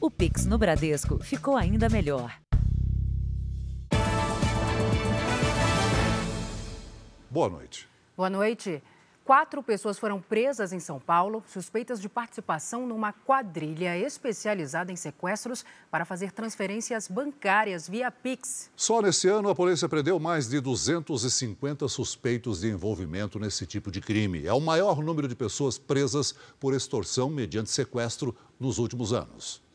O Pix no Bradesco ficou ainda melhor. Boa noite. Boa noite. Quatro pessoas foram presas em São Paulo, suspeitas de participação numa quadrilha especializada em sequestros para fazer transferências bancárias via Pix. Só nesse ano, a polícia prendeu mais de 250 suspeitos de envolvimento nesse tipo de crime. É o maior número de pessoas presas por extorsão mediante sequestro nos últimos anos.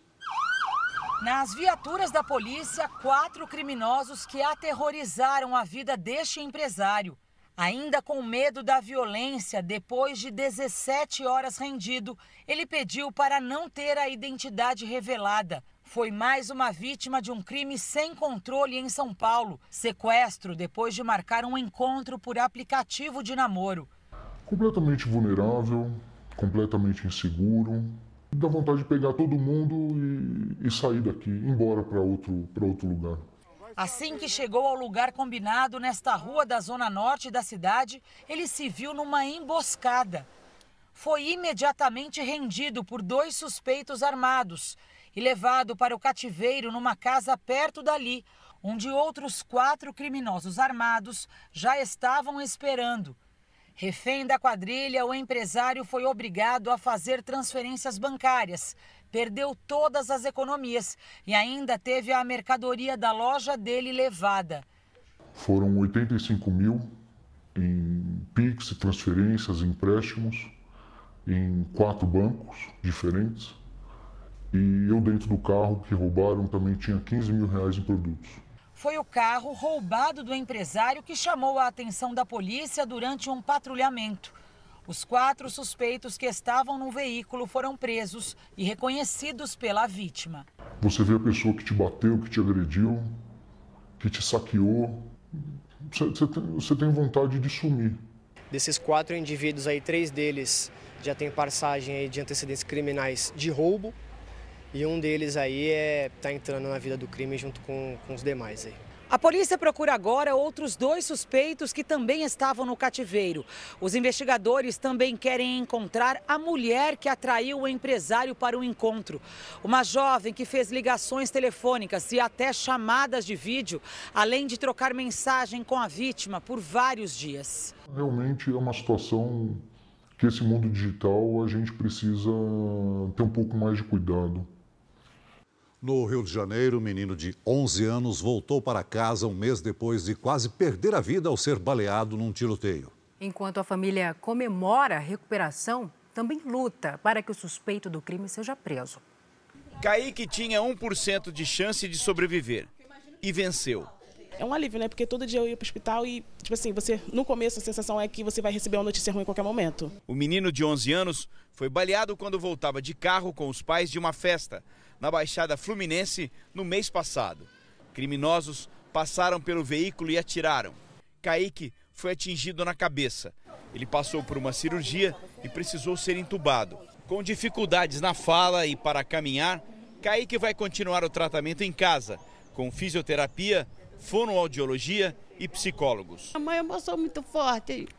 Nas viaturas da polícia, quatro criminosos que aterrorizaram a vida deste empresário. Ainda com medo da violência, depois de 17 horas rendido, ele pediu para não ter a identidade revelada. Foi mais uma vítima de um crime sem controle em São Paulo. Sequestro depois de marcar um encontro por aplicativo de namoro. Completamente vulnerável, completamente inseguro. Dá vontade de pegar todo mundo e, e sair daqui, embora para outro, outro lugar. Assim que chegou ao lugar combinado nesta rua da zona norte da cidade, ele se viu numa emboscada. Foi imediatamente rendido por dois suspeitos armados e levado para o cativeiro numa casa perto dali, onde outros quatro criminosos armados já estavam esperando. Refém da quadrilha, o empresário foi obrigado a fazer transferências bancárias, perdeu todas as economias e ainda teve a mercadoria da loja dele levada. Foram 85 mil em PIX, transferências, empréstimos, em quatro bancos diferentes. E eu dentro do carro que roubaram também tinha 15 mil reais em produtos. Foi o carro roubado do empresário que chamou a atenção da polícia durante um patrulhamento. Os quatro suspeitos que estavam no veículo foram presos e reconhecidos pela vítima. Você vê a pessoa que te bateu, que te agrediu, que te saqueou, você, você tem vontade de sumir. Desses quatro indivíduos aí, três deles já têm passagem aí de antecedentes criminais de roubo e um deles aí é tá entrando na vida do crime junto com, com os demais aí. A polícia procura agora outros dois suspeitos que também estavam no cativeiro. Os investigadores também querem encontrar a mulher que atraiu o empresário para o encontro. Uma jovem que fez ligações telefônicas e até chamadas de vídeo, além de trocar mensagem com a vítima por vários dias. Realmente é uma situação que esse mundo digital a gente precisa ter um pouco mais de cuidado. No Rio de Janeiro, um menino de 11 anos voltou para casa um mês depois de quase perder a vida ao ser baleado num tiroteio. Enquanto a família comemora a recuperação, também luta para que o suspeito do crime seja preso. Kaique tinha 1% de chance de sobreviver e venceu. É um alívio, né? Porque todo dia eu ia para o hospital e, tipo assim, você, no começo a sensação é que você vai receber uma notícia ruim em qualquer momento. O menino de 11 anos foi baleado quando voltava de carro com os pais de uma festa na Baixada Fluminense no mês passado. Criminosos passaram pelo veículo e atiraram. Kaique foi atingido na cabeça. Ele passou por uma cirurgia e precisou ser entubado. Com dificuldades na fala e para caminhar, Kaique vai continuar o tratamento em casa, com fisioterapia, fonoaudiologia e psicólogos. É uma emoção muito forte.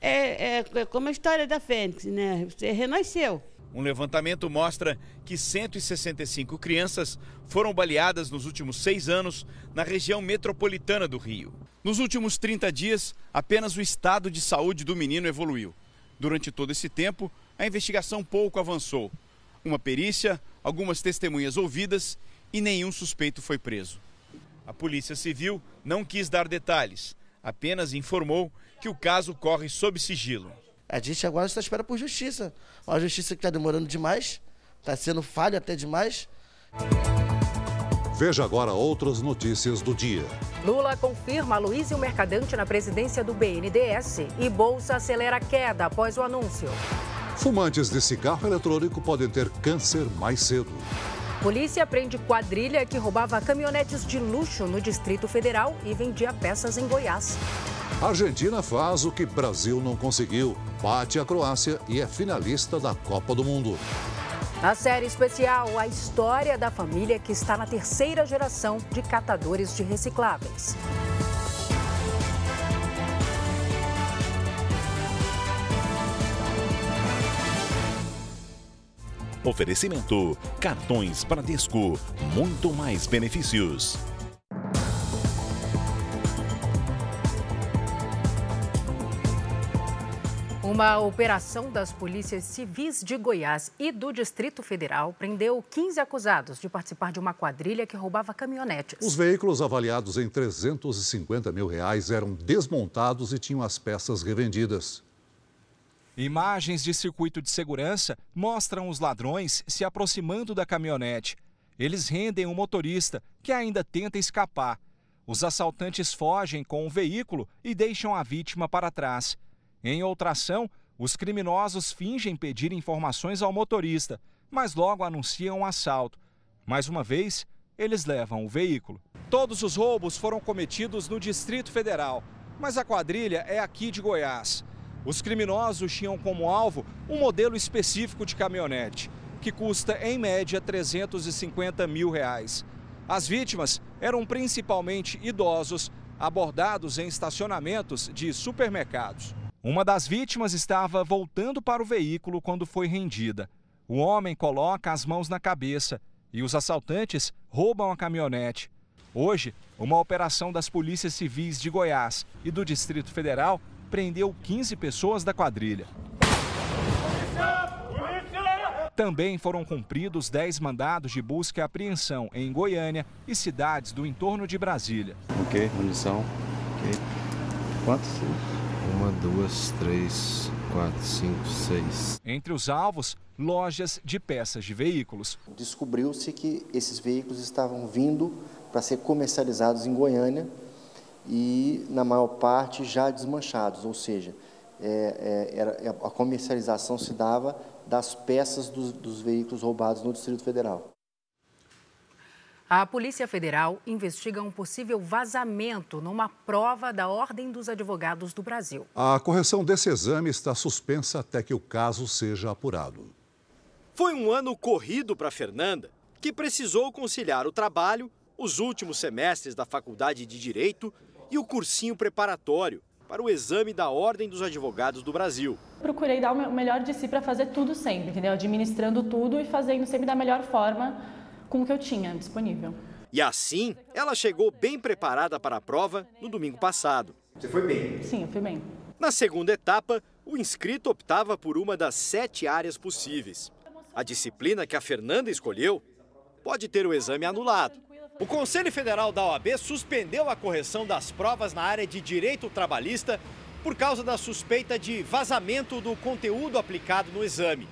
É, é como a história da Fênix, né? Você renasceu. Um levantamento mostra que 165 crianças foram baleadas nos últimos seis anos na região metropolitana do Rio. Nos últimos 30 dias, apenas o estado de saúde do menino evoluiu. Durante todo esse tempo, a investigação pouco avançou. Uma perícia, algumas testemunhas ouvidas e nenhum suspeito foi preso. A Polícia Civil não quis dar detalhes, apenas informou que o caso corre sob sigilo. A gente agora está espera por justiça. Uma justiça que está demorando demais, está sendo falha até demais. Veja agora outras notícias do dia. Lula confirma Luiz Mercadante na presidência do BNDES e Bolsa acelera queda após o anúncio. Fumantes de cigarro eletrônico podem ter câncer mais cedo. Polícia prende quadrilha que roubava caminhonetes de luxo no Distrito Federal e vendia peças em Goiás. Argentina faz o que Brasil não conseguiu. Bate a Croácia e é finalista da Copa do Mundo. Na série especial, a história da família que está na terceira geração de catadores de recicláveis. Oferecimento: cartões Bradesco, muito mais benefícios. Uma operação das polícias civis de Goiás e do Distrito Federal prendeu 15 acusados de participar de uma quadrilha que roubava caminhonetes. Os veículos avaliados em 350 mil reais eram desmontados e tinham as peças revendidas. Imagens de circuito de segurança mostram os ladrões se aproximando da caminhonete. Eles rendem o um motorista, que ainda tenta escapar. Os assaltantes fogem com o veículo e deixam a vítima para trás. Em outra ação, os criminosos fingem pedir informações ao motorista, mas logo anunciam um assalto. Mais uma vez, eles levam o veículo. Todos os roubos foram cometidos no Distrito Federal, mas a quadrilha é aqui de Goiás. Os criminosos tinham como alvo um modelo específico de caminhonete, que custa em média 350 mil reais. As vítimas eram principalmente idosos, abordados em estacionamentos de supermercados. Uma das vítimas estava voltando para o veículo quando foi rendida. O homem coloca as mãos na cabeça e os assaltantes roubam a caminhonete. Hoje, uma operação das polícias civis de Goiás e do Distrito Federal prendeu 15 pessoas da quadrilha. Também foram cumpridos 10 mandados de busca e apreensão em Goiânia e cidades do entorno de Brasília. Ok, munição. Ok. Quantos? Uma, duas, três, quatro, cinco, seis. Entre os alvos, lojas de peças de veículos. Descobriu-se que esses veículos estavam vindo para ser comercializados em Goiânia e, na maior parte, já desmanchados, ou seja, é, é, era, a comercialização se dava das peças dos, dos veículos roubados no Distrito Federal. A Polícia Federal investiga um possível vazamento numa prova da Ordem dos Advogados do Brasil. A correção desse exame está suspensa até que o caso seja apurado. Foi um ano corrido para Fernanda, que precisou conciliar o trabalho, os últimos semestres da Faculdade de Direito e o cursinho preparatório para o exame da Ordem dos Advogados do Brasil. Procurei dar o melhor de si para fazer tudo sempre, entendeu? Administrando tudo e fazendo sempre da melhor forma com o que eu tinha disponível. E assim, ela chegou bem preparada para a prova no domingo passado. Você foi bem? Sim, eu fui bem. Na segunda etapa, o inscrito optava por uma das sete áreas possíveis. A disciplina que a Fernanda escolheu pode ter o exame anulado. O Conselho Federal da OAB suspendeu a correção das provas na área de direito trabalhista por causa da suspeita de vazamento do conteúdo aplicado no exame.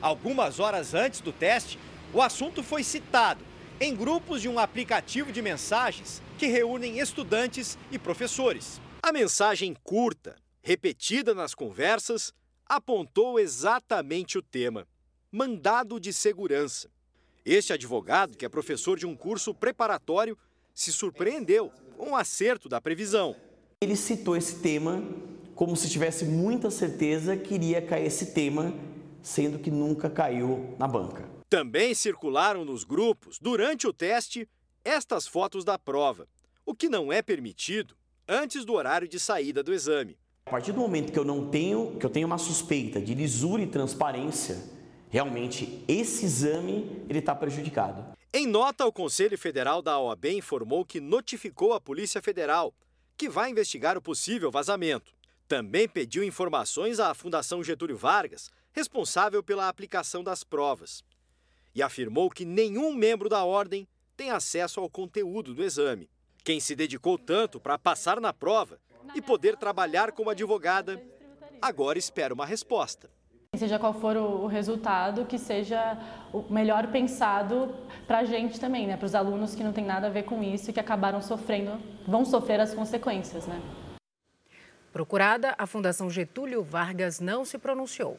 Algumas horas antes do teste, o assunto foi citado em grupos de um aplicativo de mensagens que reúnem estudantes e professores. A mensagem curta, repetida nas conversas, apontou exatamente o tema: mandado de segurança. Este advogado, que é professor de um curso preparatório, se surpreendeu com o acerto da previsão. Ele citou esse tema como se tivesse muita certeza que iria cair esse tema, sendo que nunca caiu na banca. Também circularam nos grupos, durante o teste, estas fotos da prova, o que não é permitido antes do horário de saída do exame. A partir do momento que eu não tenho, que eu tenho uma suspeita de lisura e transparência, realmente esse exame ele está prejudicado. Em nota, o Conselho Federal da OAB informou que notificou a Polícia Federal, que vai investigar o possível vazamento. Também pediu informações à Fundação Getúlio Vargas, responsável pela aplicação das provas e afirmou que nenhum membro da ordem tem acesso ao conteúdo do exame. Quem se dedicou tanto para passar na prova e poder trabalhar como advogada, agora espera uma resposta. Seja qual for o resultado, que seja o melhor pensado para a gente também, né? para os alunos que não tem nada a ver com isso e que acabaram sofrendo, vão sofrer as consequências. Né? Procurada, a Fundação Getúlio Vargas não se pronunciou.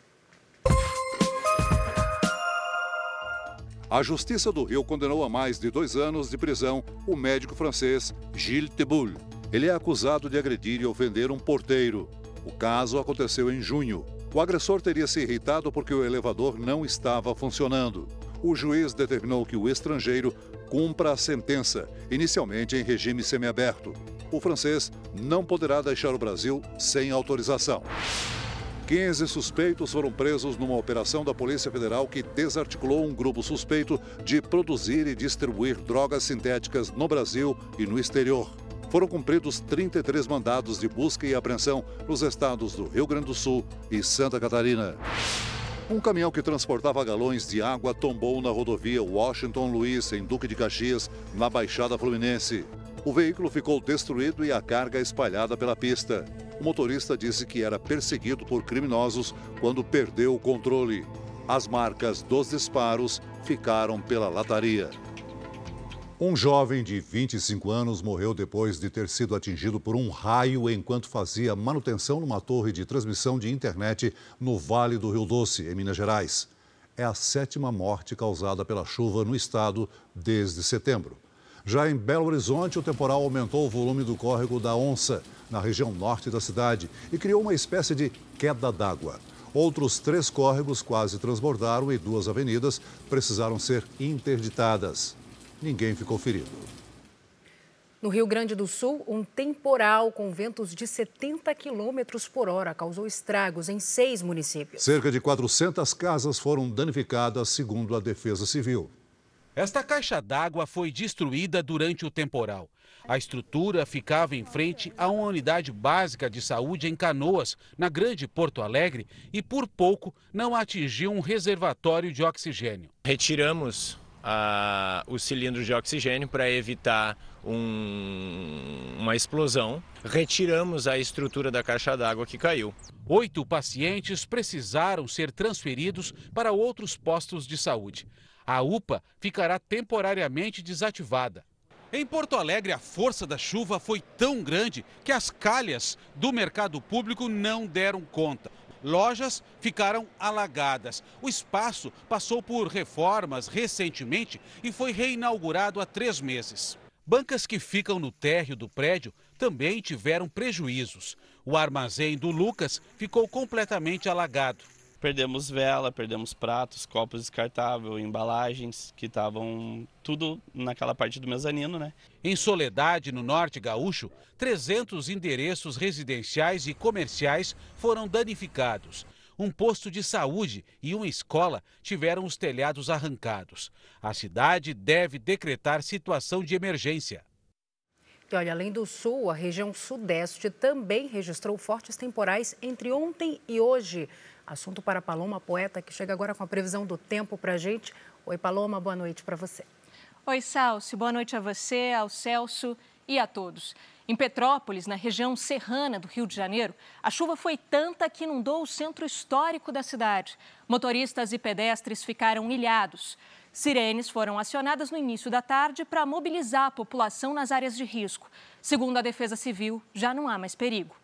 A Justiça do Rio condenou a mais de dois anos de prisão o médico francês Gilles Teboul. Ele é acusado de agredir e ofender um porteiro. O caso aconteceu em junho. O agressor teria se irritado porque o elevador não estava funcionando. O juiz determinou que o estrangeiro cumpra a sentença, inicialmente em regime semiaberto. O francês não poderá deixar o Brasil sem autorização. 15 suspeitos foram presos numa operação da Polícia Federal que desarticulou um grupo suspeito de produzir e distribuir drogas sintéticas no Brasil e no exterior. Foram cumpridos 33 mandados de busca e apreensão nos estados do Rio Grande do Sul e Santa Catarina. Um caminhão que transportava galões de água tombou na rodovia Washington Luiz, em Duque de Caxias, na Baixada Fluminense. O veículo ficou destruído e a carga espalhada pela pista. O motorista disse que era perseguido por criminosos quando perdeu o controle. As marcas dos disparos ficaram pela lataria. Um jovem de 25 anos morreu depois de ter sido atingido por um raio enquanto fazia manutenção numa torre de transmissão de internet no Vale do Rio Doce, em Minas Gerais. É a sétima morte causada pela chuva no estado desde setembro. Já em Belo Horizonte, o temporal aumentou o volume do córrego da Onça, na região norte da cidade, e criou uma espécie de queda d'água. Outros três córregos quase transbordaram e duas avenidas precisaram ser interditadas. Ninguém ficou ferido. No Rio Grande do Sul, um temporal com ventos de 70 quilômetros por hora causou estragos em seis municípios. Cerca de 400 casas foram danificadas, segundo a Defesa Civil. Esta caixa d'água foi destruída durante o temporal. A estrutura ficava em frente a uma unidade básica de saúde em Canoas, na Grande Porto Alegre, e por pouco não atingiu um reservatório de oxigênio. Retiramos a, o cilindro de oxigênio para evitar um, uma explosão. Retiramos a estrutura da caixa d'água que caiu. Oito pacientes precisaram ser transferidos para outros postos de saúde. A UPA ficará temporariamente desativada. Em Porto Alegre, a força da chuva foi tão grande que as calhas do mercado público não deram conta. Lojas ficaram alagadas. O espaço passou por reformas recentemente e foi reinaugurado há três meses. Bancas que ficam no térreo do prédio também tiveram prejuízos. O armazém do Lucas ficou completamente alagado. Perdemos vela, perdemos pratos, copos descartáveis, embalagens que estavam tudo naquela parte do mezanino, né? Em Soledade, no norte gaúcho, 300 endereços residenciais e comerciais foram danificados. Um posto de saúde e uma escola tiveram os telhados arrancados. A cidade deve decretar situação de emergência. E olha, além do sul, a região sudeste também registrou fortes temporais entre ontem e hoje. Assunto para Paloma Poeta, que chega agora com a previsão do tempo para a gente. Oi, Paloma, boa noite para você. Oi, Salcio, boa noite a você, ao Celso e a todos. Em Petrópolis, na região serrana do Rio de Janeiro, a chuva foi tanta que inundou o centro histórico da cidade. Motoristas e pedestres ficaram ilhados. Sirenes foram acionadas no início da tarde para mobilizar a população nas áreas de risco. Segundo a Defesa Civil, já não há mais perigo.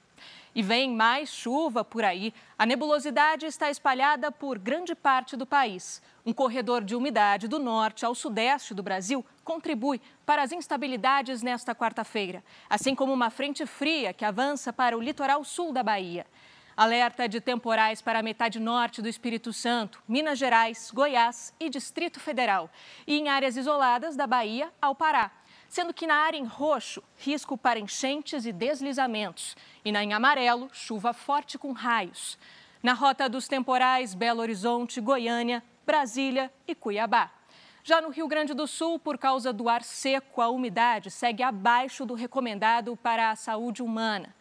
E vem mais chuva por aí. A nebulosidade está espalhada por grande parte do país. Um corredor de umidade do norte ao sudeste do Brasil contribui para as instabilidades nesta quarta-feira, assim como uma frente fria que avança para o litoral sul da Bahia. Alerta de temporais para a metade norte do Espírito Santo, Minas Gerais, Goiás e Distrito Federal. E em áreas isoladas da Bahia ao Pará sendo que na área em roxo, risco para enchentes e deslizamentos, e na em amarelo, chuva forte com raios. Na rota dos temporais, Belo Horizonte, Goiânia, Brasília e Cuiabá. Já no Rio Grande do Sul, por causa do ar seco, a umidade segue abaixo do recomendado para a saúde humana.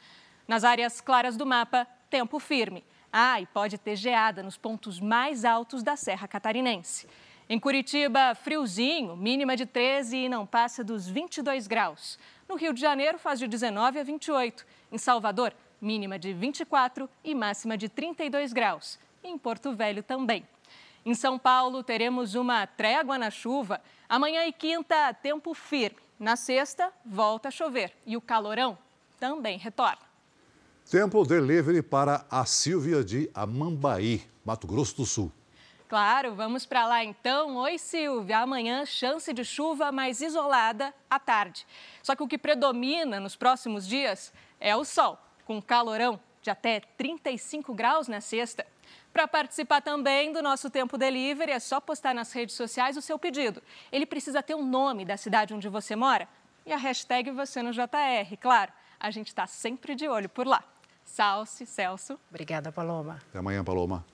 Nas áreas claras do mapa, tempo firme. Ah, e pode ter geada nos pontos mais altos da Serra Catarinense. Em Curitiba, friozinho, mínima de 13 e não passa dos 22 graus. No Rio de Janeiro, faz de 19 a 28. Em Salvador, mínima de 24 e máxima de 32 graus. Em Porto Velho também. Em São Paulo, teremos uma trégua na chuva. Amanhã e quinta, tempo firme. Na sexta, volta a chover e o calorão também retorna. Tempo delivery para a Silvia de Amambaí, Mato Grosso do Sul. Claro, vamos para lá então. Oi, Silvia. Amanhã, chance de chuva mais isolada à tarde. Só que o que predomina nos próximos dias é o sol, com calorão de até 35 graus na sexta. Para participar também do nosso Tempo Delivery, é só postar nas redes sociais o seu pedido. Ele precisa ter o um nome da cidade onde você mora e a hashtag você no JR, claro. A gente está sempre de olho por lá. Salce, Celso. Obrigada, Paloma. Até amanhã, Paloma.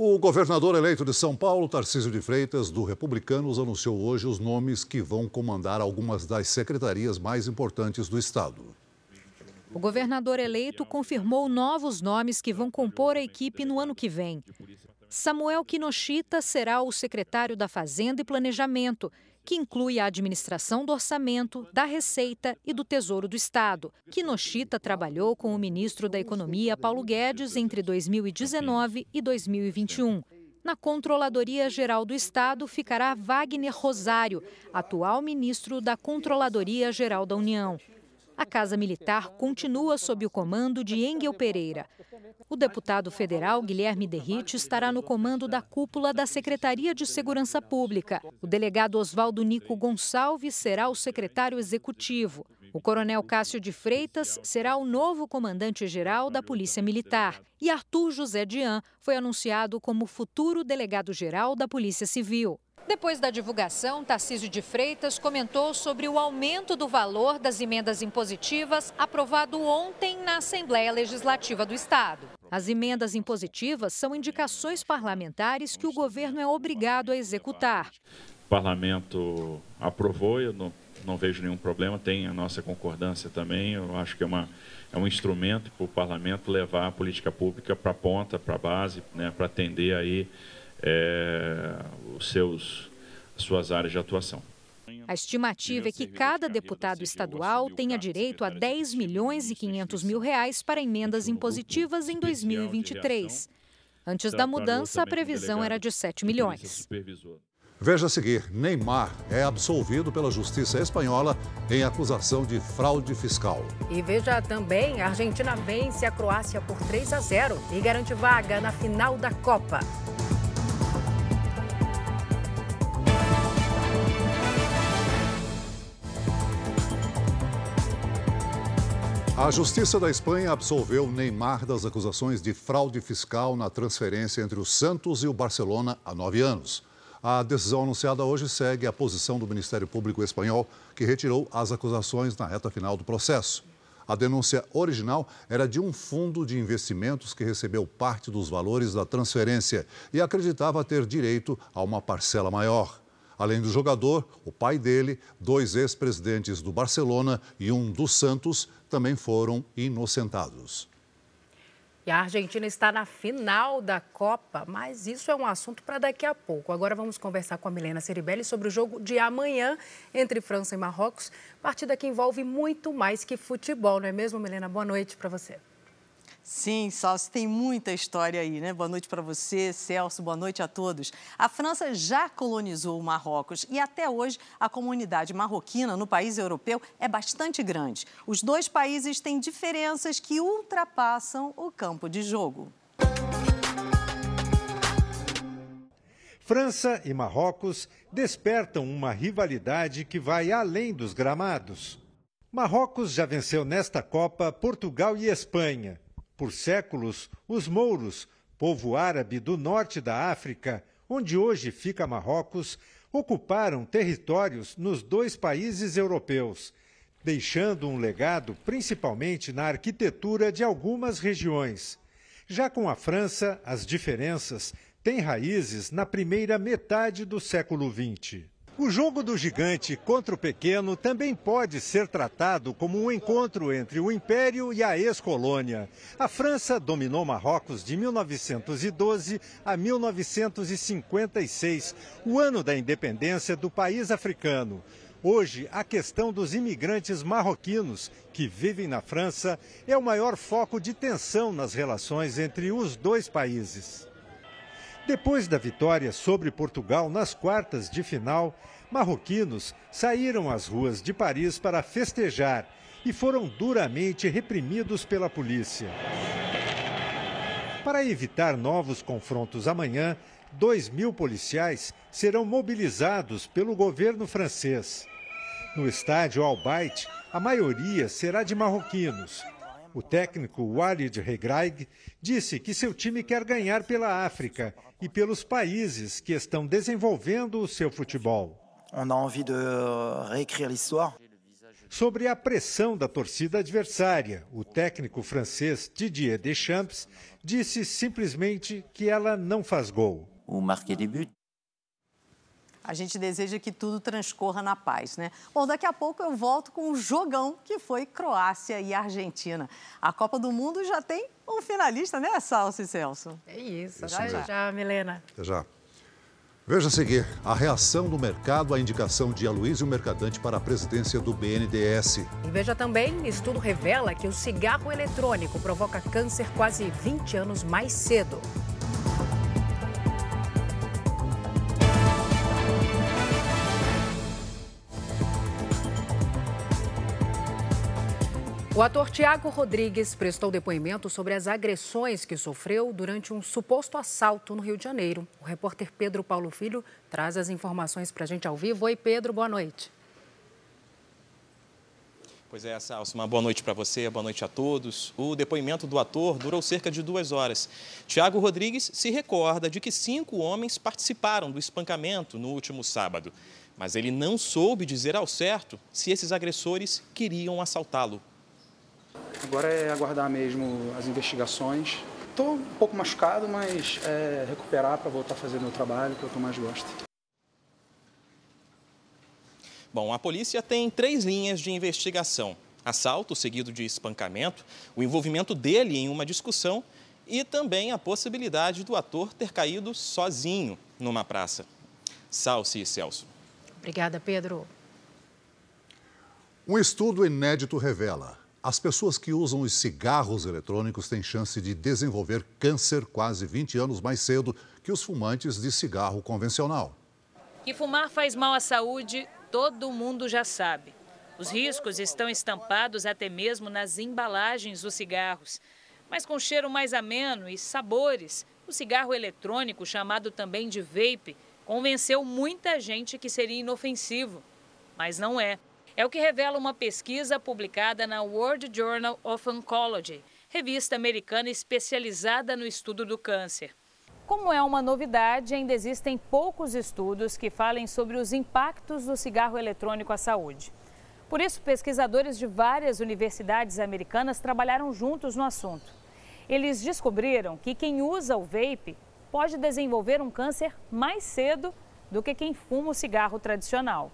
O governador eleito de São Paulo, Tarcísio de Freitas, do Republicanos, anunciou hoje os nomes que vão comandar algumas das secretarias mais importantes do Estado. O governador eleito confirmou novos nomes que vão compor a equipe no ano que vem. Samuel Kinoshita será o secretário da Fazenda e Planejamento, que inclui a administração do orçamento, da Receita e do Tesouro do Estado. Kinoshita trabalhou com o ministro da Economia, Paulo Guedes, entre 2019 e 2021. Na Controladoria Geral do Estado ficará Wagner Rosário, atual ministro da Controladoria Geral da União. A Casa Militar continua sob o comando de Engel Pereira. O deputado federal Guilherme Derrite estará no comando da cúpula da Secretaria de Segurança Pública. O delegado Oswaldo Nico Gonçalves será o secretário executivo. O coronel Cássio de Freitas será o novo comandante-geral da Polícia Militar. E Arthur José Dian foi anunciado como futuro delegado-geral da Polícia Civil. Depois da divulgação, Tarcísio de Freitas comentou sobre o aumento do valor das emendas impositivas aprovado ontem na Assembleia Legislativa do Estado. As emendas impositivas são indicações parlamentares que o governo é obrigado a executar. O parlamento aprovou, eu não, não vejo nenhum problema, tem a nossa concordância também. Eu acho que é, uma, é um instrumento para o parlamento levar a política pública para a ponta, para a base, né, para atender aí é, os seus, suas áreas de atuação. A estimativa é que cada deputado estadual tenha direito a 10 milhões e 500 mil reais para emendas impositivas em 2023. Antes da mudança, a previsão era de 7 milhões. Veja a seguir: Neymar é absolvido pela justiça espanhola em acusação de fraude fiscal. E veja também: a Argentina vence a Croácia por 3 a 0 e garante vaga na final da Copa. A Justiça da Espanha absolveu Neymar das acusações de fraude fiscal na transferência entre o Santos e o Barcelona há nove anos. A decisão anunciada hoje segue a posição do Ministério Público Espanhol, que retirou as acusações na reta final do processo. A denúncia original era de um fundo de investimentos que recebeu parte dos valores da transferência e acreditava ter direito a uma parcela maior. Além do jogador, o pai dele, dois ex-presidentes do Barcelona e um do Santos também foram inocentados. E a Argentina está na final da Copa, mas isso é um assunto para daqui a pouco. Agora vamos conversar com a Milena Ceribelli sobre o jogo de amanhã entre França e Marrocos. Partida que envolve muito mais que futebol, não é mesmo, Milena? Boa noite para você. Sim, Salso, tem muita história aí, né? Boa noite para você, Celso, boa noite a todos. A França já colonizou o Marrocos e até hoje a comunidade marroquina no país europeu é bastante grande. Os dois países têm diferenças que ultrapassam o campo de jogo. França e Marrocos despertam uma rivalidade que vai além dos gramados. Marrocos já venceu nesta Copa Portugal e Espanha por séculos, os mouros, povo árabe do norte da África, onde hoje fica Marrocos, ocuparam territórios nos dois países europeus, deixando um legado principalmente na arquitetura de algumas regiões. Já com a França, as diferenças têm raízes na primeira metade do século XX. O jogo do gigante contra o pequeno também pode ser tratado como um encontro entre o Império e a ex-colônia. A França dominou Marrocos de 1912 a 1956, o ano da independência do país africano. Hoje, a questão dos imigrantes marroquinos que vivem na França é o maior foco de tensão nas relações entre os dois países. Depois da vitória sobre Portugal nas quartas de final, marroquinos saíram às ruas de Paris para festejar e foram duramente reprimidos pela polícia. Para evitar novos confrontos amanhã, 2 mil policiais serão mobilizados pelo governo francês. No estádio Al Bayt, a maioria será de marroquinos. O técnico Walid Regraig disse que seu time quer ganhar pela África e pelos países que estão desenvolvendo o seu futebol. sobre a pressão da torcida adversária. O técnico francês Didier Deschamps disse simplesmente que ela não faz gol. O marqué de but. A gente deseja que tudo transcorra na paz, né? Bom, daqui a pouco eu volto com o jogão que foi Croácia e Argentina. A Copa do Mundo já tem um finalista, né, Salso e Celso? É isso, isso já, já, Milena. Já. Veja a seguir a reação do mercado à indicação de Aloysio Mercadante para a presidência do BNDES. E veja também, estudo revela que o cigarro eletrônico provoca câncer quase 20 anos mais cedo. O ator Tiago Rodrigues prestou depoimento sobre as agressões que sofreu durante um suposto assalto no Rio de Janeiro. O repórter Pedro Paulo Filho traz as informações para a gente ao vivo. Oi, Pedro, boa noite. Pois é, Salso, uma boa noite para você, boa noite a todos. O depoimento do ator durou cerca de duas horas. Tiago Rodrigues se recorda de que cinco homens participaram do espancamento no último sábado, mas ele não soube dizer ao certo se esses agressores queriam assaltá-lo. Agora é aguardar mesmo as investigações. Estou um pouco machucado, mas é recuperar para voltar a fazer meu trabalho, que é eu tô mais gosto. Bom, a polícia tem três linhas de investigação: assalto seguido de espancamento, o envolvimento dele em uma discussão e também a possibilidade do ator ter caído sozinho numa praça. Salce e Celso. Obrigada, Pedro. Um estudo inédito revela as pessoas que usam os cigarros eletrônicos têm chance de desenvolver câncer quase 20 anos mais cedo que os fumantes de cigarro convencional. Que fumar faz mal à saúde, todo mundo já sabe. Os riscos estão estampados até mesmo nas embalagens dos cigarros. Mas com cheiro mais ameno e sabores, o cigarro eletrônico, chamado também de vape, convenceu muita gente que seria inofensivo. Mas não é. É o que revela uma pesquisa publicada na World Journal of Oncology, revista americana especializada no estudo do câncer. Como é uma novidade, ainda existem poucos estudos que falem sobre os impactos do cigarro eletrônico à saúde. Por isso, pesquisadores de várias universidades americanas trabalharam juntos no assunto. Eles descobriram que quem usa o vape pode desenvolver um câncer mais cedo do que quem fuma o cigarro tradicional.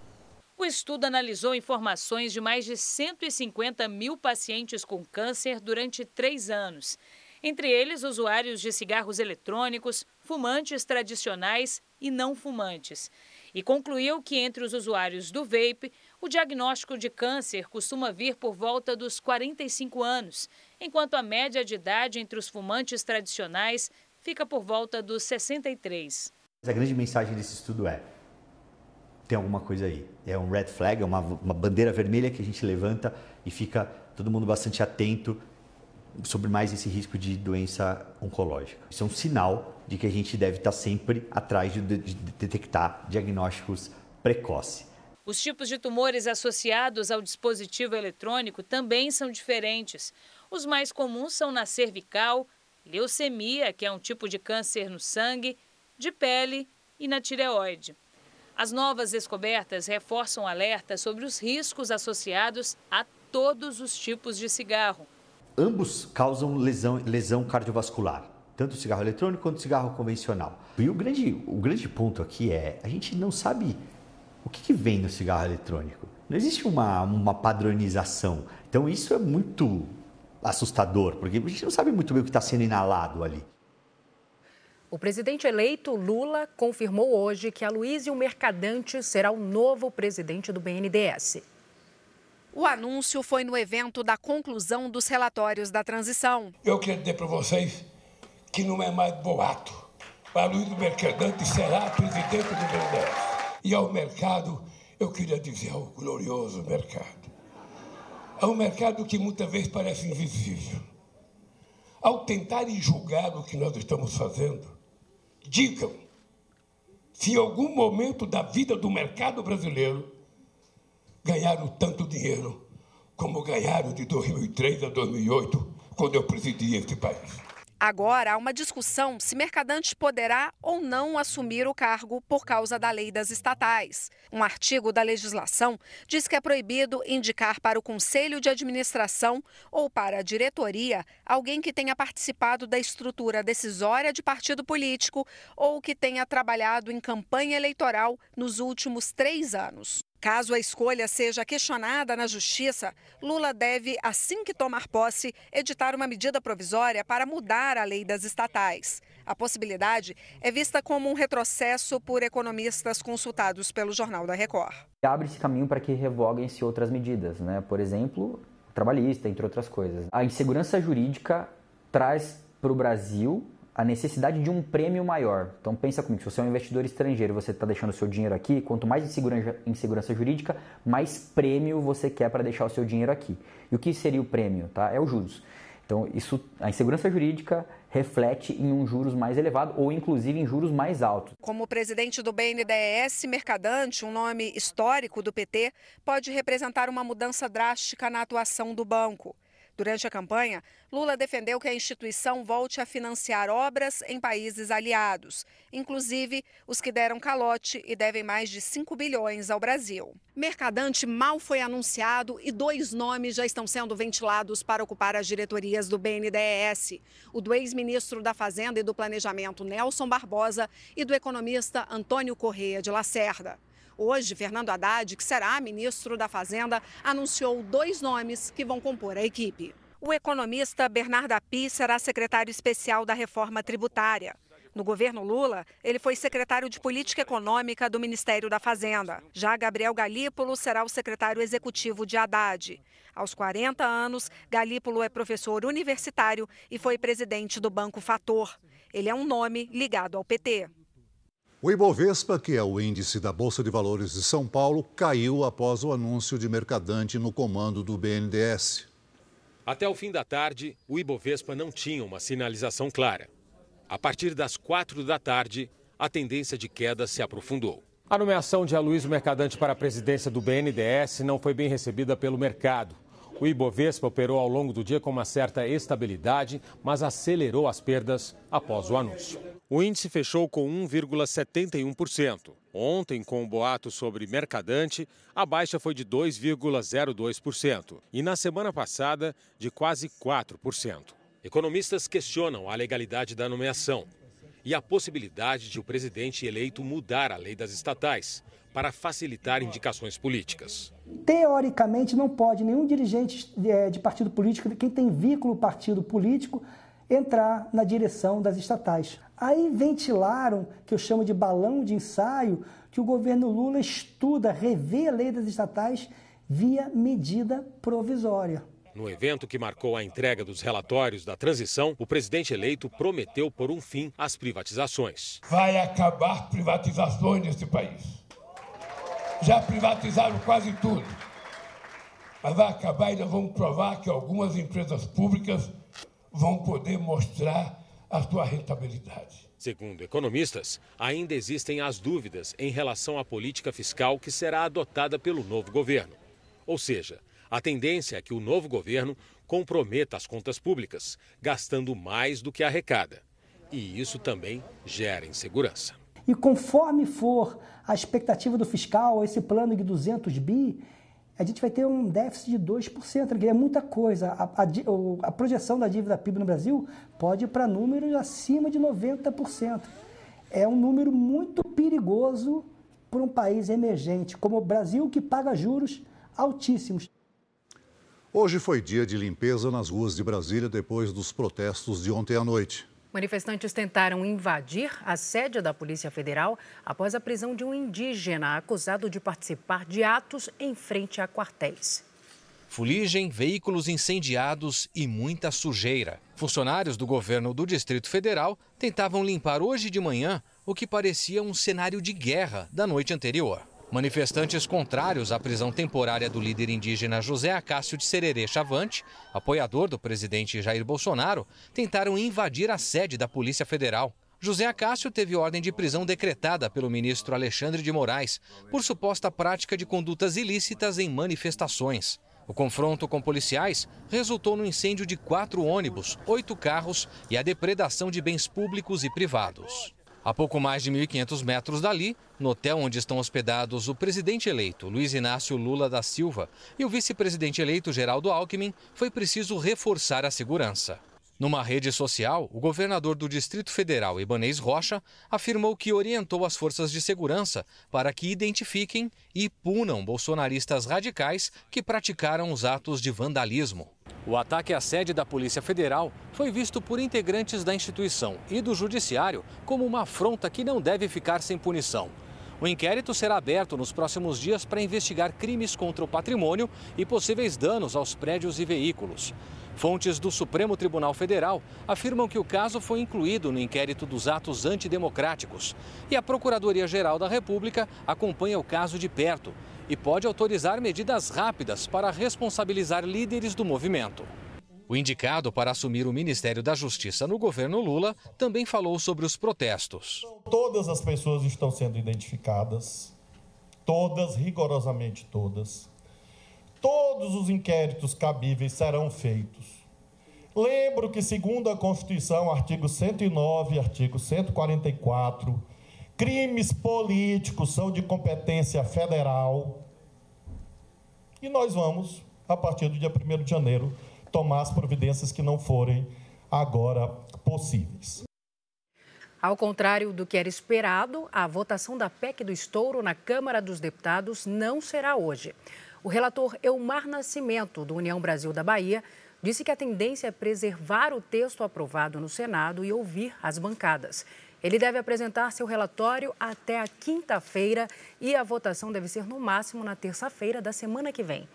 O estudo analisou informações de mais de 150 mil pacientes com câncer durante três anos. Entre eles, usuários de cigarros eletrônicos, fumantes tradicionais e não fumantes. E concluiu que entre os usuários do vape, o diagnóstico de câncer costuma vir por volta dos 45 anos, enquanto a média de idade entre os fumantes tradicionais fica por volta dos 63. A grande mensagem desse estudo é: tem alguma coisa aí. É um red flag, é uma, uma bandeira vermelha que a gente levanta e fica todo mundo bastante atento sobre mais esse risco de doença oncológica. Isso é um sinal de que a gente deve estar sempre atrás de, de, de detectar diagnósticos precoces. Os tipos de tumores associados ao dispositivo eletrônico também são diferentes. Os mais comuns são na cervical, leucemia, que é um tipo de câncer no sangue, de pele e na tireoide. As novas descobertas reforçam alerta sobre os riscos associados a todos os tipos de cigarro. Ambos causam lesão, lesão cardiovascular, tanto o cigarro eletrônico quanto o cigarro convencional. E o grande, o grande ponto aqui é, a gente não sabe o que, que vem no cigarro eletrônico. Não existe uma, uma padronização. Então isso é muito assustador, porque a gente não sabe muito bem o que está sendo inalado ali. O presidente eleito Lula confirmou hoje que Aloysio Mercadante será o novo presidente do BNDES. O anúncio foi no evento da conclusão dos relatórios da transição. Eu quero dizer para vocês que não é mais boato. Aloysio Mercadante será presidente do BNDES. E ao mercado, eu queria dizer ao glorioso mercado. É um mercado que muitas vezes parece invisível. Ao tentarem julgar o que nós estamos fazendo, digam se em algum momento da vida do mercado brasileiro ganharam tanto dinheiro como ganharam de 2003 a 2008, quando eu presidi este país. Agora há uma discussão se Mercadante poderá ou não assumir o cargo por causa da lei das estatais. Um artigo da legislação diz que é proibido indicar para o conselho de administração ou para a diretoria alguém que tenha participado da estrutura decisória de partido político ou que tenha trabalhado em campanha eleitoral nos últimos três anos. Caso a escolha seja questionada na Justiça, Lula deve, assim que tomar posse, editar uma medida provisória para mudar a lei das estatais. A possibilidade é vista como um retrocesso por economistas consultados pelo Jornal da Record. Abre-se caminho para que revoguem-se outras medidas, né? por exemplo, trabalhista, entre outras coisas. A insegurança jurídica traz para o Brasil a necessidade de um prêmio maior. Então pensa comigo, se você é um investidor estrangeiro você está deixando o seu dinheiro aqui, quanto mais insegurança, insegurança jurídica, mais prêmio você quer para deixar o seu dinheiro aqui. E o que seria o prêmio? Tá? É os juros. Então isso, a insegurança jurídica reflete em um juros mais elevado ou inclusive em juros mais altos. Como presidente do BNDES, Mercadante, um nome histórico do PT, pode representar uma mudança drástica na atuação do banco. Durante a campanha, Lula defendeu que a instituição volte a financiar obras em países aliados, inclusive os que deram calote e devem mais de 5 bilhões ao Brasil. Mercadante mal foi anunciado e dois nomes já estão sendo ventilados para ocupar as diretorias do BNDES: o do ex-ministro da Fazenda e do Planejamento Nelson Barbosa e do economista Antônio Correia de Lacerda. Hoje, Fernando Haddad, que será ministro da Fazenda, anunciou dois nomes que vão compor a equipe. O economista Bernardo Api será secretário especial da reforma tributária. No governo Lula, ele foi secretário de Política Econômica do Ministério da Fazenda. Já Gabriel Galípolo será o secretário executivo de Haddad. Aos 40 anos, Galípolo é professor universitário e foi presidente do Banco Fator. Ele é um nome ligado ao PT. O Ibovespa, que é o índice da Bolsa de Valores de São Paulo, caiu após o anúncio de Mercadante no comando do BNDES. Até o fim da tarde, o Ibovespa não tinha uma sinalização clara. A partir das quatro da tarde, a tendência de queda se aprofundou. A nomeação de Aloysio Mercadante para a presidência do BNDES não foi bem recebida pelo mercado. O Ibovespa operou ao longo do dia com uma certa estabilidade, mas acelerou as perdas após o anúncio. O índice fechou com 1,71%. Ontem, com o boato sobre Mercadante, a baixa foi de 2,02%. E na semana passada, de quase 4%. Economistas questionam a legalidade da nomeação e a possibilidade de o presidente eleito mudar a lei das estatais para facilitar indicações políticas. Teoricamente, não pode nenhum dirigente é, de partido político, quem tem vínculo partido político, entrar na direção das estatais. Aí ventilaram, que eu chamo de balão de ensaio, que o governo Lula estuda rever a lei das estatais via medida provisória. No evento que marcou a entrega dos relatórios da transição, o presidente eleito prometeu por um fim às privatizações. Vai acabar privatizações nesse país já privatizaram quase tudo. Mas vai acabar e nós vamos provar que algumas empresas públicas vão poder mostrar a sua rentabilidade. Segundo economistas, ainda existem as dúvidas em relação à política fiscal que será adotada pelo novo governo. Ou seja, a tendência é que o novo governo comprometa as contas públicas, gastando mais do que arrecada. E isso também gera insegurança. E conforme for a expectativa do fiscal, esse plano de 200 bi, a gente vai ter um déficit de 2%, que é muita coisa. A, a, a projeção da dívida PIB no Brasil pode ir para números acima de 90%. É um número muito perigoso para um país emergente, como o Brasil, que paga juros altíssimos. Hoje foi dia de limpeza nas ruas de Brasília depois dos protestos de ontem à noite. Manifestantes tentaram invadir a sede da Polícia Federal após a prisão de um indígena acusado de participar de atos em frente a quartéis. Fuligem, veículos incendiados e muita sujeira. Funcionários do governo do Distrito Federal tentavam limpar hoje de manhã o que parecia um cenário de guerra da noite anterior. Manifestantes contrários à prisão temporária do líder indígena José Acácio de Sererê Chavante, apoiador do presidente Jair Bolsonaro, tentaram invadir a sede da Polícia Federal. José Acácio teve ordem de prisão decretada pelo ministro Alexandre de Moraes por suposta prática de condutas ilícitas em manifestações. O confronto com policiais resultou no incêndio de quatro ônibus, oito carros e a depredação de bens públicos e privados. A pouco mais de 1.500 metros dali, no hotel onde estão hospedados o presidente eleito Luiz Inácio Lula da Silva e o vice-presidente eleito Geraldo Alckmin, foi preciso reforçar a segurança. Numa rede social, o governador do Distrito Federal, Ibanez Rocha, afirmou que orientou as forças de segurança para que identifiquem e punam bolsonaristas radicais que praticaram os atos de vandalismo. O ataque à sede da Polícia Federal foi visto por integrantes da instituição e do Judiciário como uma afronta que não deve ficar sem punição. O inquérito será aberto nos próximos dias para investigar crimes contra o patrimônio e possíveis danos aos prédios e veículos. Fontes do Supremo Tribunal Federal afirmam que o caso foi incluído no inquérito dos atos antidemocráticos. E a Procuradoria-Geral da República acompanha o caso de perto e pode autorizar medidas rápidas para responsabilizar líderes do movimento. O indicado para assumir o Ministério da Justiça no governo Lula também falou sobre os protestos. Todas as pessoas estão sendo identificadas, todas, rigorosamente todas. Todos os inquéritos cabíveis serão feitos. Lembro que, segundo a Constituição, artigo 109, artigo 144, crimes políticos são de competência federal. E nós vamos, a partir do dia 1 de janeiro, tomar as providências que não forem agora possíveis. Ao contrário do que era esperado, a votação da PEC do estouro na Câmara dos Deputados não será hoje. O relator Elmar Nascimento, do União Brasil da Bahia, disse que a tendência é preservar o texto aprovado no Senado e ouvir as bancadas. Ele deve apresentar seu relatório até a quinta-feira e a votação deve ser no máximo na terça-feira da semana que vem.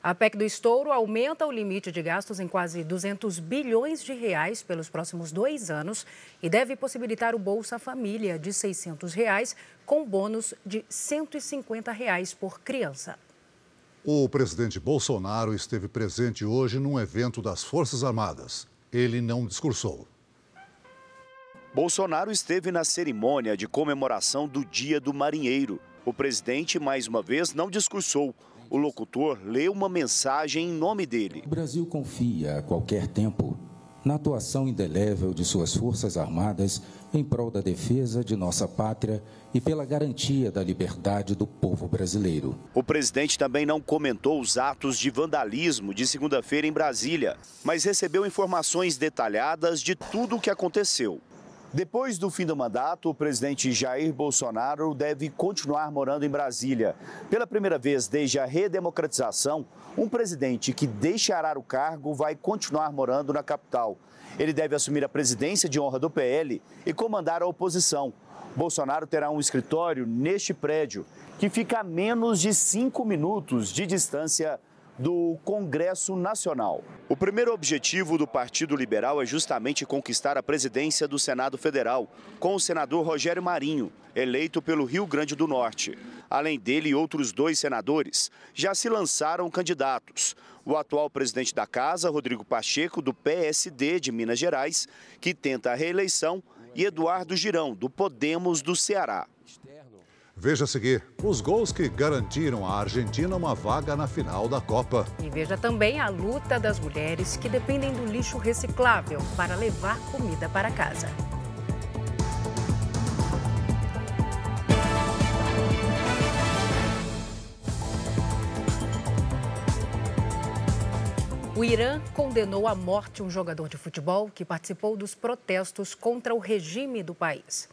A PEC do estouro aumenta o limite de gastos em quase 200 bilhões de reais pelos próximos dois anos e deve possibilitar o Bolsa Família de 600 reais com bônus de 150 reais por criança. O presidente Bolsonaro esteve presente hoje num evento das Forças Armadas. Ele não discursou. Bolsonaro esteve na cerimônia de comemoração do Dia do Marinheiro. O presidente, mais uma vez, não discursou. O locutor leu uma mensagem em nome dele. O Brasil confia a qualquer tempo na atuação indelével de suas Forças Armadas em prol da defesa de nossa pátria e pela garantia da liberdade do povo brasileiro. O presidente também não comentou os atos de vandalismo de segunda-feira em Brasília, mas recebeu informações detalhadas de tudo o que aconteceu. Depois do fim do mandato, o presidente Jair Bolsonaro deve continuar morando em Brasília. Pela primeira vez desde a redemocratização, um presidente que deixará o cargo vai continuar morando na capital. Ele deve assumir a presidência de honra do PL e comandar a oposição. Bolsonaro terá um escritório neste prédio, que fica a menos de cinco minutos de distância do Congresso Nacional. O primeiro objetivo do Partido Liberal é justamente conquistar a presidência do Senado Federal, com o senador Rogério Marinho, eleito pelo Rio Grande do Norte. Além dele, outros dois senadores já se lançaram candidatos. O atual presidente da Casa, Rodrigo Pacheco, do PSD de Minas Gerais, que tenta a reeleição, e Eduardo Girão, do Podemos do Ceará. Veja a seguir os gols que garantiram à Argentina uma vaga na final da Copa. E veja também a luta das mulheres que dependem do lixo reciclável para levar comida para casa. O Irã condenou à morte um jogador de futebol que participou dos protestos contra o regime do país.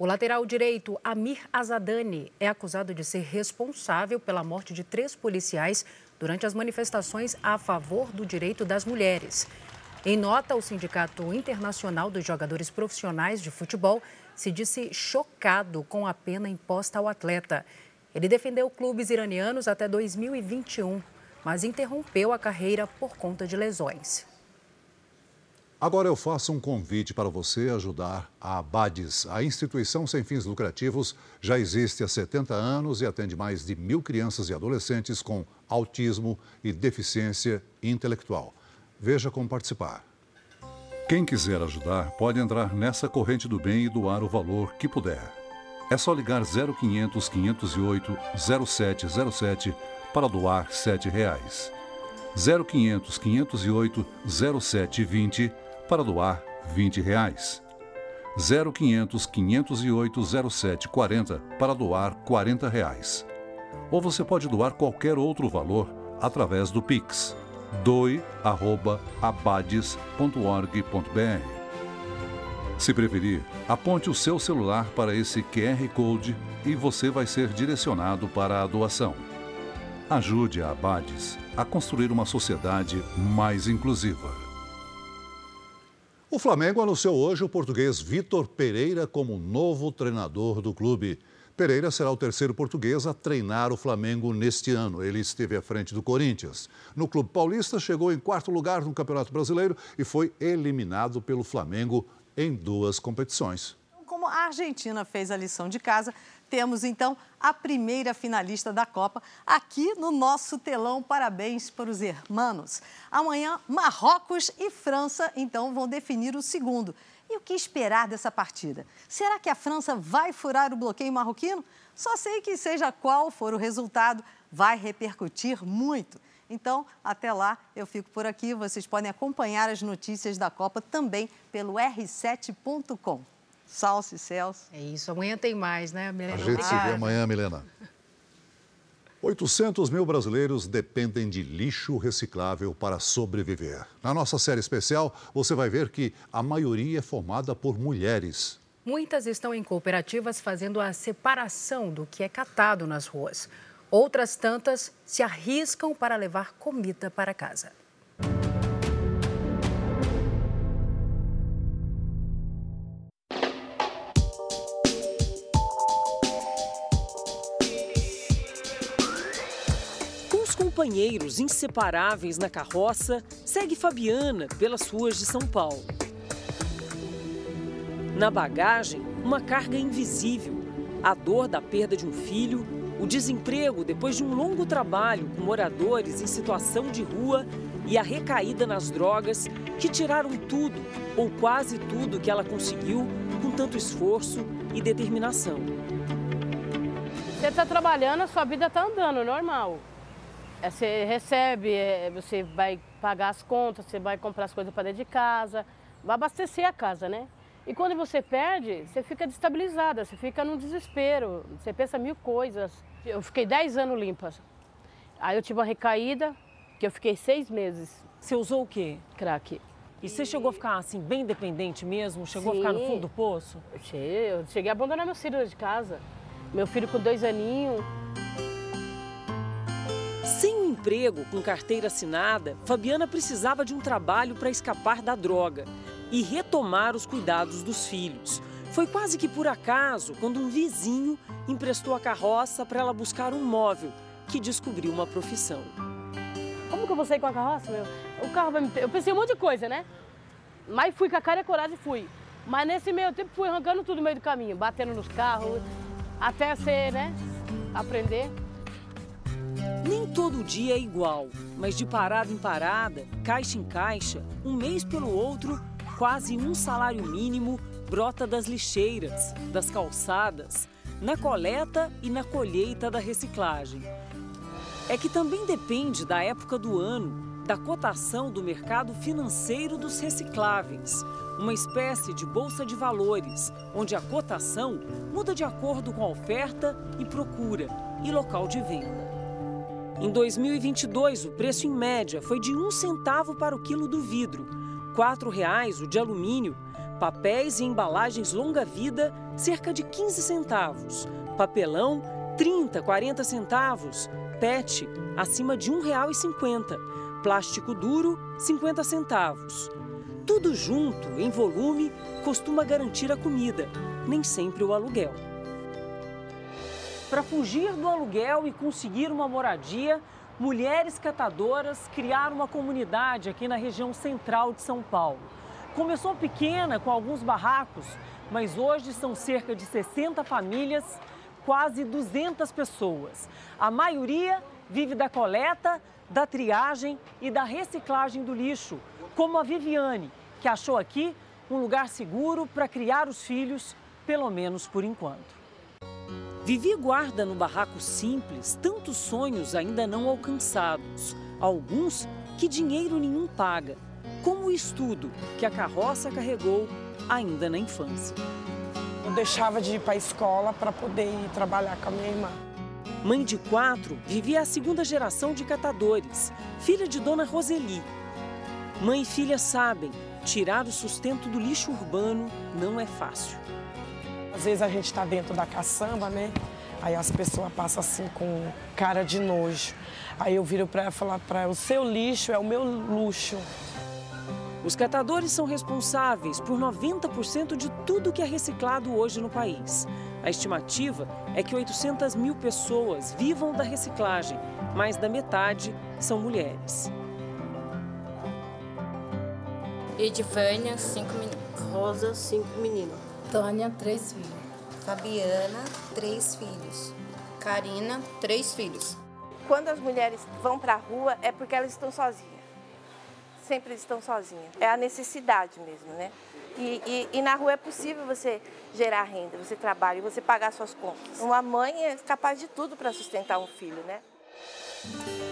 O lateral direito Amir Azadani é acusado de ser responsável pela morte de três policiais durante as manifestações a favor do direito das mulheres. Em nota, o Sindicato Internacional dos Jogadores Profissionais de Futebol se disse chocado com a pena imposta ao atleta. Ele defendeu clubes iranianos até 2021, mas interrompeu a carreira por conta de lesões. Agora eu faço um convite para você ajudar a ABADES. A instituição sem fins lucrativos já existe há 70 anos e atende mais de mil crianças e adolescentes com autismo e deficiência intelectual. Veja como participar. Quem quiser ajudar pode entrar nessa corrente do bem e doar o valor que puder. É só ligar 0500 508 0707 para doar 7 reais. 0500 508 0720 para doar 20 reais. 0500 508 0740 para doar 40 reais. Ou você pode doar qualquer outro valor através do Pix doe@abades.org.br. Se preferir, aponte o seu celular para esse QR Code e você vai ser direcionado para a doação. Ajude a Abades a construir uma sociedade mais inclusiva. O Flamengo anunciou hoje o português Vitor Pereira como novo treinador do clube. Pereira será o terceiro português a treinar o Flamengo neste ano. Ele esteve à frente do Corinthians. No Clube Paulista, chegou em quarto lugar no Campeonato Brasileiro e foi eliminado pelo Flamengo em duas competições. Como a Argentina fez a lição de casa, temos então a primeira finalista da Copa aqui no nosso telão. Parabéns para os hermanos. Amanhã, Marrocos e França então vão definir o segundo. E o que esperar dessa partida? Será que a França vai furar o bloqueio marroquino? Só sei que, seja qual for o resultado, vai repercutir muito. Então, até lá, eu fico por aqui. Vocês podem acompanhar as notícias da Copa também pelo r7.com. Salve, Celso. É isso. Amanhã tem mais, né, Milena? A gente se vê amanhã, Milena. 800 mil brasileiros dependem de lixo reciclável para sobreviver. Na nossa série especial, você vai ver que a maioria é formada por mulheres. Muitas estão em cooperativas fazendo a separação do que é catado nas ruas. Outras tantas se arriscam para levar comida para casa. Companheiros inseparáveis na carroça, segue Fabiana pelas ruas de São Paulo. Na bagagem, uma carga invisível, a dor da perda de um filho, o desemprego depois de um longo trabalho com moradores em situação de rua e a recaída nas drogas que tiraram tudo ou quase tudo que ela conseguiu com tanto esforço e determinação. Você está trabalhando, a sua vida está andando, normal. É, você recebe, é, você vai pagar as contas, você vai comprar as coisas para dentro de casa, vai abastecer a casa, né? E quando você perde, você fica destabilizada, você fica num desespero, você pensa mil coisas. Eu fiquei 10 anos limpa. Aí eu tive uma recaída, que eu fiquei seis meses. Você usou o quê? Crack. E você chegou a ficar assim, bem dependente mesmo? Chegou Sim. a ficar no fundo do poço? Eu cheguei a abandonar meu filho de casa. Meu filho com dois aninhos, sem um emprego com carteira assinada, Fabiana precisava de um trabalho para escapar da droga e retomar os cuidados dos filhos. Foi quase que por acaso quando um vizinho emprestou a carroça para ela buscar um móvel que descobriu uma profissão. Como que eu vou sair com a carroça, meu? O carro vai me... Eu pensei um monte de coisa, né? Mas fui com a cara e a coragem e fui. Mas nesse meio tempo fui arrancando tudo no meio do caminho, batendo nos carros, até ser, né? Aprender. Nem todo dia é igual, mas de parada em parada, caixa em caixa, um mês pelo outro, quase um salário mínimo brota das lixeiras, das calçadas, na coleta e na colheita da reciclagem. É que também depende da época do ano, da cotação do mercado financeiro dos recicláveis, uma espécie de bolsa de valores, onde a cotação muda de acordo com a oferta e procura e local de venda. Em 2022, o preço em média foi de um centavo para o quilo do vidro, R$ reais o de alumínio, papéis e embalagens longa-vida, cerca de 15 centavos, papelão, 30, 40 centavos, PET, acima de R$ 1,50, plástico duro, 50 centavos. Tudo junto, em volume, costuma garantir a comida, nem sempre o aluguel. Para fugir do aluguel e conseguir uma moradia, mulheres catadoras criaram uma comunidade aqui na região central de São Paulo. Começou pequena, com alguns barracos, mas hoje são cerca de 60 famílias, quase 200 pessoas. A maioria vive da coleta, da triagem e da reciclagem do lixo, como a Viviane, que achou aqui um lugar seguro para criar os filhos, pelo menos por enquanto. Vivi guarda no barraco simples tantos sonhos ainda não alcançados. Alguns que dinheiro nenhum paga, como o estudo que a carroça carregou ainda na infância. Eu deixava de ir para a escola para poder ir trabalhar com a minha irmã. Mãe de quatro, vivia a segunda geração de catadores, filha de Dona Roseli. Mãe e filha sabem, tirar o sustento do lixo urbano não é fácil. Às vezes a gente está dentro da caçamba, né? Aí as pessoas passam assim com cara de nojo. Aí eu viro para ela e falo para ela, o seu lixo é o meu luxo. Os catadores são responsáveis por 90% de tudo que é reciclado hoje no país. A estimativa é que 800 mil pessoas vivam da reciclagem, mais da metade são mulheres. Edivânia, cinco meninos. Rosa, cinco meninos. Tânia, três filhos. Fabiana, três filhos. Karina, três filhos. Quando as mulheres vão para a rua é porque elas estão sozinhas sempre estão sozinhas. É a necessidade mesmo, né? E, e, e, na rua é possível você gerar renda, você trabalha e você pagar suas contas. Uma mãe é capaz de tudo para sustentar um filho, né?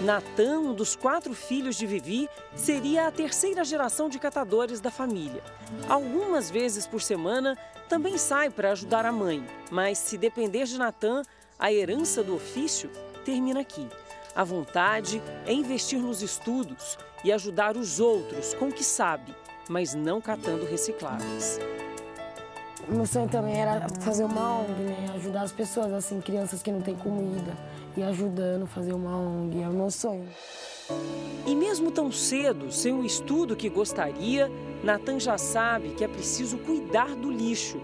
Natan, um dos quatro filhos de Vivi, seria a terceira geração de catadores da família. Algumas vezes por semana também sai para ajudar a mãe, mas se depender de Natan, a herança do ofício termina aqui. A vontade é investir nos estudos e ajudar os outros com o que sabe, mas não catando recicláveis. Meu sonho também era fazer uma ONG, né? Ajudar as pessoas, assim, crianças que não têm comida. E ajudando, fazer uma ONG, é o meu sonho. E mesmo tão cedo, sem o estudo que gostaria, Natan já sabe que é preciso cuidar do lixo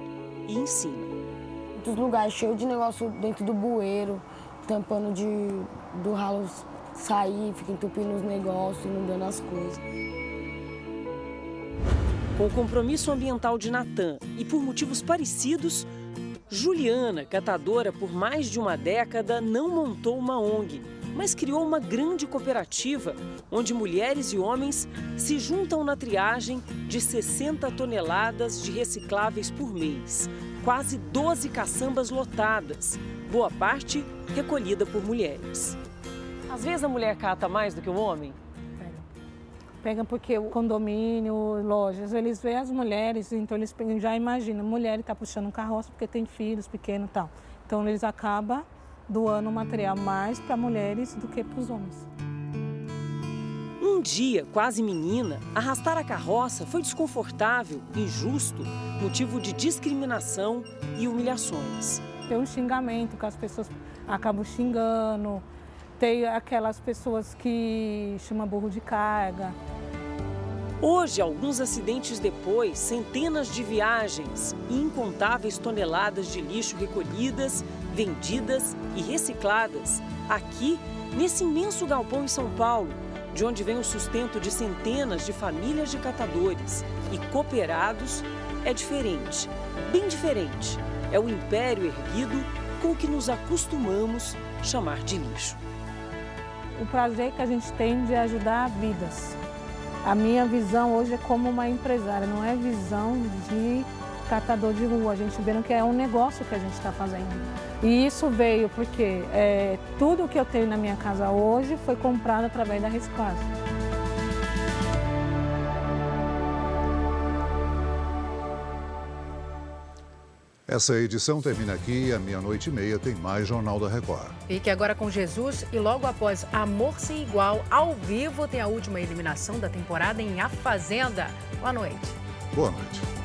e ensina. Muitos lugares cheios de negócio dentro do bueiro, tampando de, do ralo sair, fica entupindo os negócios, inundando as coisas. Com o compromisso ambiental de Natan e por motivos parecidos, Juliana, catadora por mais de uma década, não montou uma ONG, mas criou uma grande cooperativa onde mulheres e homens se juntam na triagem de 60 toneladas de recicláveis por mês. Quase 12 caçambas lotadas, boa parte recolhida por mulheres. Às vezes a mulher cata mais do que o homem? Pega. Pega porque o condomínio, lojas, eles veem as mulheres, então eles já imaginam, mulher está puxando um carroça porque tem filhos pequenos e tal. Então eles acabam doando material mais para mulheres do que para os homens. Um dia, quase menina, arrastar a carroça foi desconfortável, injusto, motivo de discriminação e humilhações. Tem um xingamento que as pessoas acabam xingando, tem aquelas pessoas que chama burro de carga. Hoje, alguns acidentes depois, centenas de viagens e incontáveis toneladas de lixo recolhidas, vendidas e recicladas aqui, nesse imenso galpão em São Paulo, de onde vem o sustento de centenas de famílias de catadores e cooperados, é diferente, bem diferente. É o império erguido com o que nos acostumamos chamar de lixo o prazer que a gente tem de ajudar vidas. A minha visão hoje é como uma empresária, não é visão de catador de rua. A gente vendo que é um negócio que a gente está fazendo. E isso veio porque é, tudo que eu tenho na minha casa hoje foi comprado através da reciclagem. Essa edição termina aqui e à meia-noite e meia tem mais Jornal da Record. Fique agora com Jesus e logo após Amor Sem Igual, ao vivo, tem a última eliminação da temporada em A Fazenda. Boa noite. Boa noite.